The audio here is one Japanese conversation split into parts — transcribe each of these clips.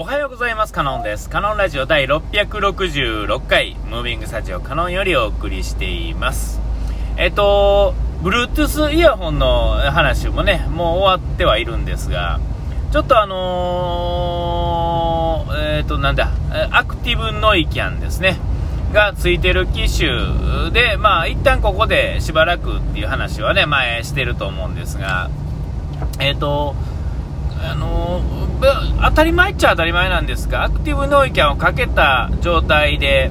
おはようございます。カノンです。カノンラジオ第666回、ムービングスタジオカノンよりお送りしています。えっと、Bluetooth イヤホンの話もね、もう終わってはいるんですが、ちょっとあのー、えっと、なんだ、アクティブノイキャンですね。がついてる機種で、まあ、一旦ここでしばらくっていう話はね、前してると思うんですが、えっ、と、あの当たり前っちゃ当たり前なんですが、アクティブノイキャンをかけた状態で、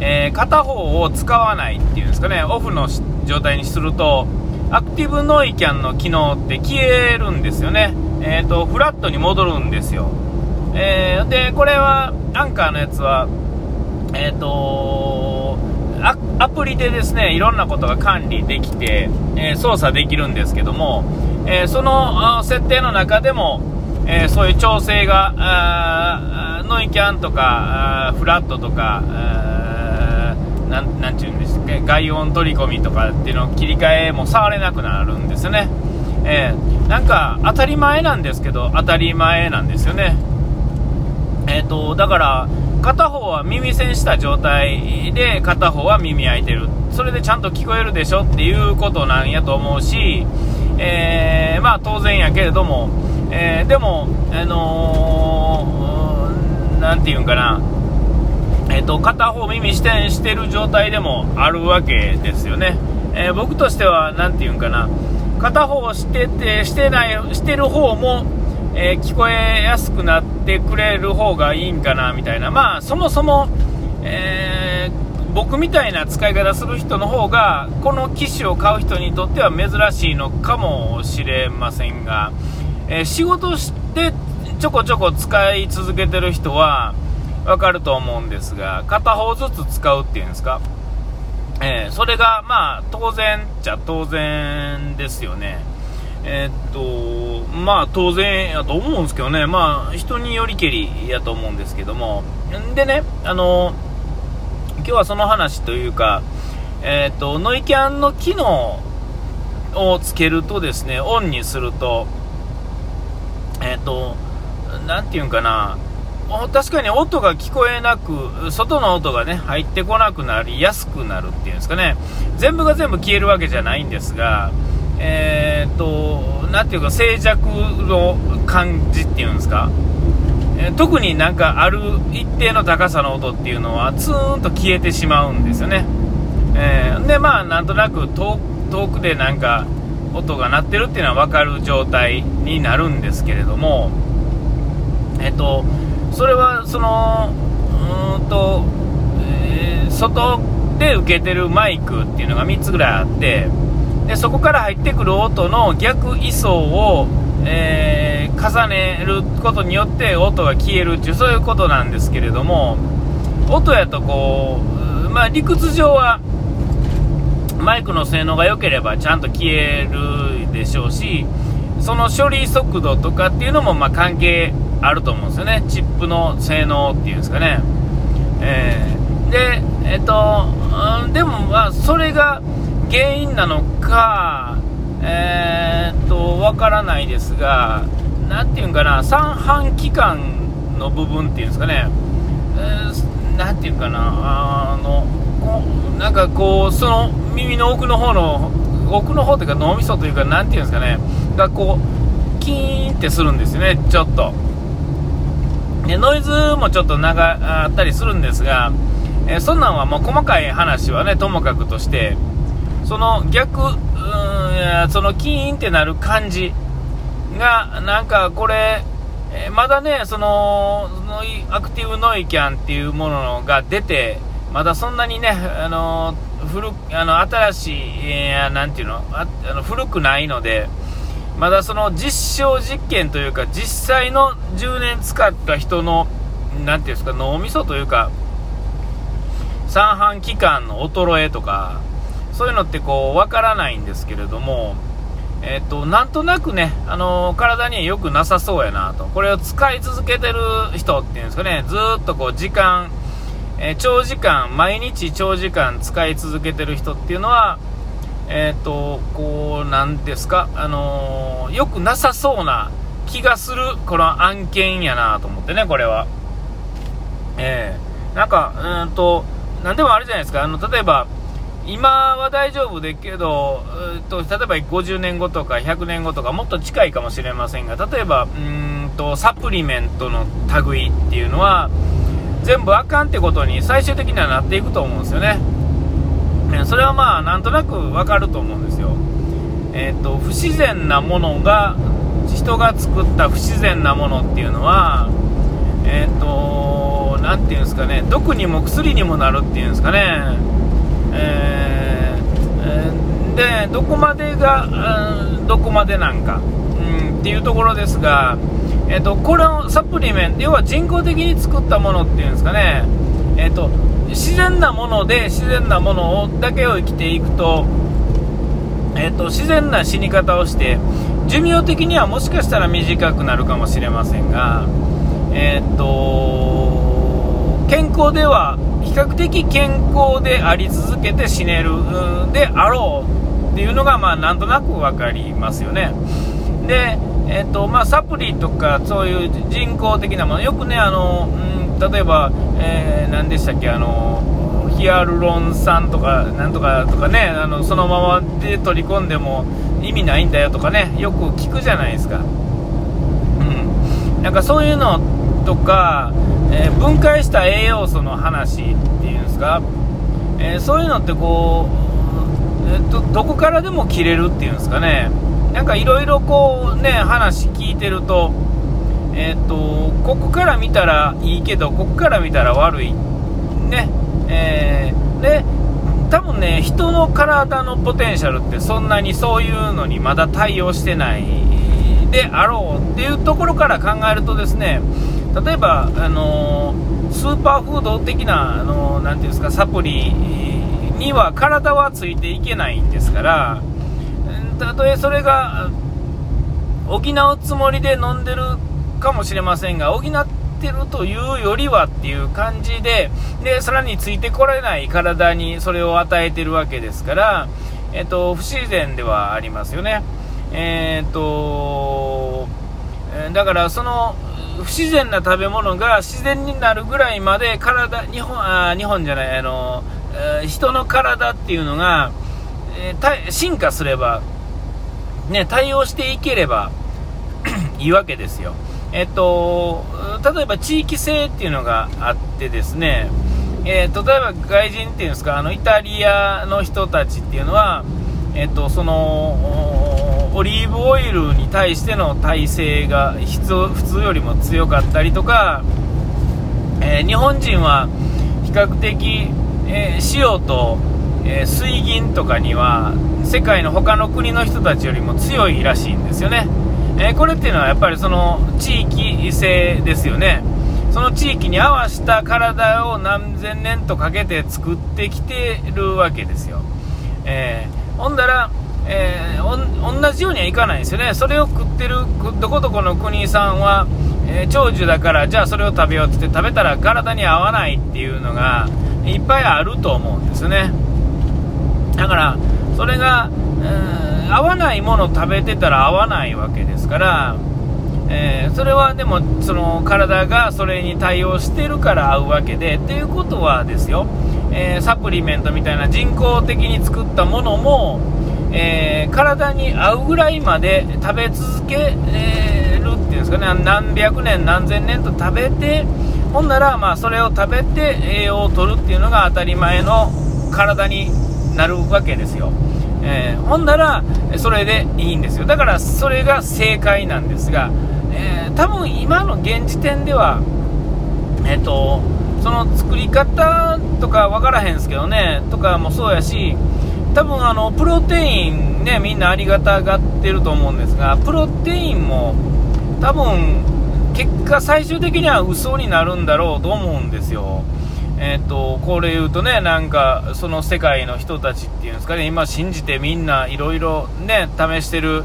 えー、片方を使わないっていうんですかね、オフの状態にすると、アクティブノイキャンの機能って消えるんですよね。え、ー、と、フラットに戻るんですよ。えー、で、これは、アンカーのやつは、えっ、とアプリでですね、いろんなことが管理できて、え操作できるんですけども、えその設定の中でも、えー、そういう調整が、ノイキャンとか、フラットとか、なんなんていうんですか、外音取り込みとかっていうのを切り替えも触れなくなるんですね。えー、なんか当たり前なんですけど、当たり前なんですよね。えっ、ー、と、だから、片方は耳栓した状態で片方は耳開いてるそれでちゃんと聞こえるでしょっていうことなんやと思うし、えー、まあ当然やけれども、えー、でも、あのー、なんていうんかな、えーと、片方耳視点してる状態でもあるわけですよね。えー、僕としては、なんていうんかな、片方してて、してない、してる方も、えー、聞こえやすくなってくれる方がいいんかな、みたいな。まあ、そもそも、えー、僕みたいな使い方する人の方が、この機種を買う人にとっては珍しいのかもしれませんが、え、仕事してちょこちょこ使い続けてる人はわかると思うんですが、片方ずつ使うっていうんですか、えー、それがまあ当然っちゃ当然ですよね。えー、っと、まあ当然やと思うんですけどね、まあ人によりけりやと思うんですけども、でね、あの、今日はその話というか、えー、っと、ノイキャンの機能をつけるとですね、オンにすると、えっ、ー、と、なんていうんかな、確かに音が聞こえなく、外の音がね、入ってこなくなりやすくなるっていうんですかね、全部が全部消えるわけじゃないんですが、えっ、ー、と、なんていうか、静寂の感じっていうんですか、えー、特になんかある一定の高さの音っていうのは、ツーンと消えてしまうんですよね。えー、で、まあ、なんとなく遠くでなんか、音が鳴ってるっていうのは分かる状態になるんですけれども、えっと、それはそのうんと、えー、外で受けてるマイクっていうのが3つぐらいあってでそこから入ってくる音の逆位相を、えー、重ねることによって音が消えるっていうそういうことなんですけれども音やとこう、まあ、理屈上はマイクの性能が良ければちゃんと消えるでしょうし、その処理速度とかっていうのもま関係あると思うんですよね。チップの性能っていうんですかね。えー、で、えっ、と、うん、でもまあ、それが原因なのか、えー、と、わからないですが、なんていうんかな、三半規管の部分っていうんですかね、えー、ていうかな、あの、なんかこう、その耳の奥の方の、奥の方というか脳みそというか、なんていうんですかね、がこう、キーンってするんですよね、ちょっと。で、ノイズもちょっと長あったりするんですが、え、そんなんはもう細かい話はね、ともかくとして、その逆、うん、そのキーンってなる感じが、なんかこれ、え、まだね、その、アクティブノイキャンっていうものが出て、まだそんなにね、あの古あの新しい、えー、なんていうの？ああの古くないので、まだその実証実験というか、実際の10年使った人の、なんていうんですか、脳みそというか、三半規管の衰えとか、そういうのってこう、わからないんですけれども、えっ、と、なんとなくね、あの体には良くなさそうやなと。これを使い続けてる人っていうんですかね、ずっとこう、時間、え、長時間、毎日長時間使い続けてる人っていうのは、えっ、ー、と、こう、なんですか、あのー、よくなさそうな気がするこの案件やなと思ってねこれは。ええー、なんかうんと何でもあるじゃないですか。あの例えば今は大丈夫でけど、えーと、例えば50年後とか100年後とかもっと近いかもしれませんが例えばうんとサプリメントの類っていうのは全部あかんってことに最終的にはなっていくと思うんですよね。それはまあなんとなくわかると思うんですよ。えっ、ー、と不自然なものが人が作った不自然なものっていうのはえっ、ー、と何て言うんですかね毒にも薬にもなるっていうんですかね。えー、でどこまでが、どこまでなんか、うん、っていうところですが。えーと、これのサプリメント要は人工的に作ったものっていうんですかね、えーと、自然なもので自然なものをだけを生きていくと,、えーと、自然な死に方をして寿命的にはもしかしたら短くなるかもしれませんが、えー、と健康では比較的健康であり続けて死ねるであろうっていうのが、まあ、なんとなく分かりますよね。でえーとまあ、サプリとかそういう人工的なもの。よくねあの、うん、例えば、えー、何でしたっけあのヒアルロン酸とかなんとかとかねあのそのままで取り込んでも意味ないんだよとかねよく聞くじゃないですか、うん、なんかそういうのとか、えー、分解した栄養素の話っていうんですか、えー、そういうのってこう、えーとどこからでも切れるっていうんですかね。なんかいろいろこうね、話聞いてると、えっ、ー、と、ここから見たらいいけど、ここから見たら悪い。ね。えー、で、多分ね、人の体のポテンシャルってそんなにそういうのにまだ対応してないであろうっていうところから考えるとですね、例えば、あのスーパーフード的な、あのー、ていうんですか、サプリには体はついていけないんですから、たとえそれが補うつもりで飲んでるかもしれませんが補ってるというよりはっていう感じででさらについてこれない体にそれを与えてるわけですから、えっと、不自然ではありますよね。えー、っとだからその不自然な食べ物が自然になるぐらいまで体日本あ日本じゃないあの人の体っていうのが、え、進化すればね、対応していければ いいわけですよ。えっと、例えば地域性っていうのがあってですね、えー、例えば外人っていうんですか、あの、イタリアの人たちっていうのは、えっと、その、オリーブオイルに対しての耐性が普通よりも強かったりとか、えー、日本人は比較的、えー、塩とえ、水銀とかには世界の他の国の人たちよりも強いらしいんですよね、えー、これっていうのはやっぱりその地域性ですよね。その地域に合わせた体を何千年とかけて作ってきてるわけですよ、えー、ほんだら、えー、同じようにはいかないんですよね。それを食ってるどこどこの国さんは、え長寿だからじゃあそれを食べようって食べたら体に合わないっていうのがいっぱいあると思うんですよね。だから、それが、えー、合わないものを食べてたら合わないわけですから、えー、それはでもその体がそれに対応してるから合うわけでっていうことはですよ、えー、サプリメントみたいな人工的に作ったものも、えー、体に合うぐらいまで食べ続けるっていうんですかね何百年何千年と食べてほんならまあそれを食べて栄養を取るっていうのが当たり前の体になるわけですよ。えー、ほんなら、それでいいんですよ。だから、それが正解なんですが、えー、多分今の現時点では、えっ、ー、と、その作り方とか分からへんすけどね、とかもそうやし、多分あの、プロテインね、みんなありがたがってると思うんですが、プロテインも多分、結果最終的には嘘になるんだろうと思うんですよ。えーと、これ言うとね、なんかその世界の人たちっていうんですかね、今、信じてみんないろいろね、試してる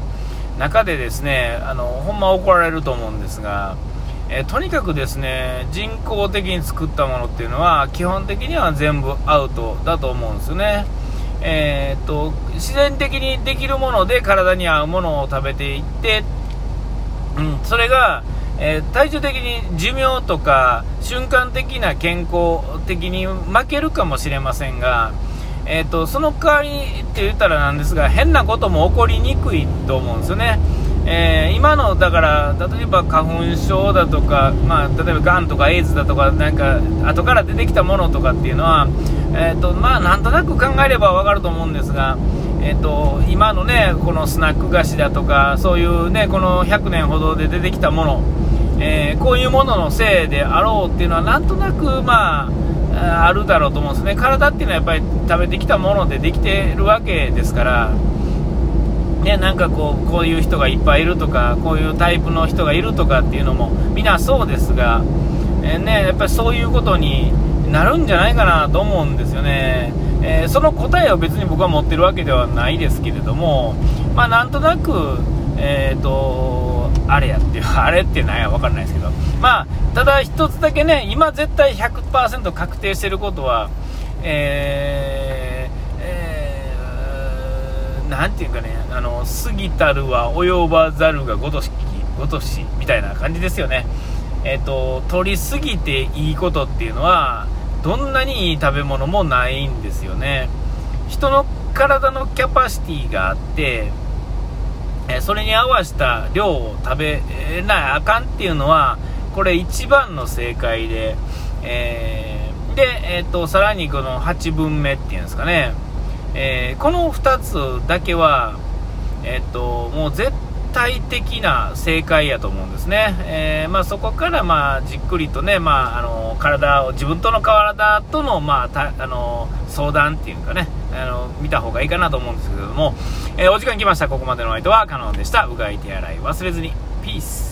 中でですね、あのほんま怒られると思うんですが、えー、とにかくですね人工的に作ったものっていうのは、基本的には全部アウトだと思うんですよね。えーと、自然的にできるもので体に合うものを食べていって、うん、それが、えー、体重的に寿命とか瞬間的な健康的に負けるかもしれませんが、えーと、その代わりって言ったらなんですが変なことも起こりにくいと思うんですよね。えー、今のだから例えば花粉症だとか、まあ、例えばがんとかエイズだとかなんか後から出てきたものとかっていうのは、えーとまあ、なんとなく考えれば分かると思うんですが、えーと、今のねこのスナック菓子だとかそういうねこの100年ほどで出てきたもの、えー、こういうもののせいであろうっていうのはなんとなくまああるだろうと思うんですね体っていうのはやっぱり食べてきたものでできてるわけですから。ね、なんかこうこういう人がいっぱいいるとかこういうタイプの人がいるとかっていうのもみんなそうですが、えー、ね、やっぱりそういうことになるんじゃないかなと思うんですよね、えー、その答えを別に僕は持ってるわけではないですけれども、まあ、なんとなく、えーと、あれやっていうあれって何や分からないですけど、まあ、ただ一つだけね今絶対100%確定してることは、えーえー、なんていうかねあの過ぎたるは及ばざるがごとしごとしみたいな感じですよね。えっ、ー、と、取りすぎていいことっていうのは、どんなにいい食べ物もないんですよね。人の体のキャパシティがあって、えそれに合わせた量を食べなあかんっていうのは、これ一番の正解で、えー、で、え、ー、と、さらにこの8分目っていうんですかね、えー、この2つだけは、えっ、と、もう絶対的な正解やと思うんですね。えー、まあ、そこから、まあ、じっくりとね、まあ、あの、体を、自分との体との、まあ、たあの、相談っていうかね、あの、見た方がいいかなと思うんですけども、えー、お時間来ました。ここまでの相手はカノンでした。うがい手洗い忘れずに。ピース。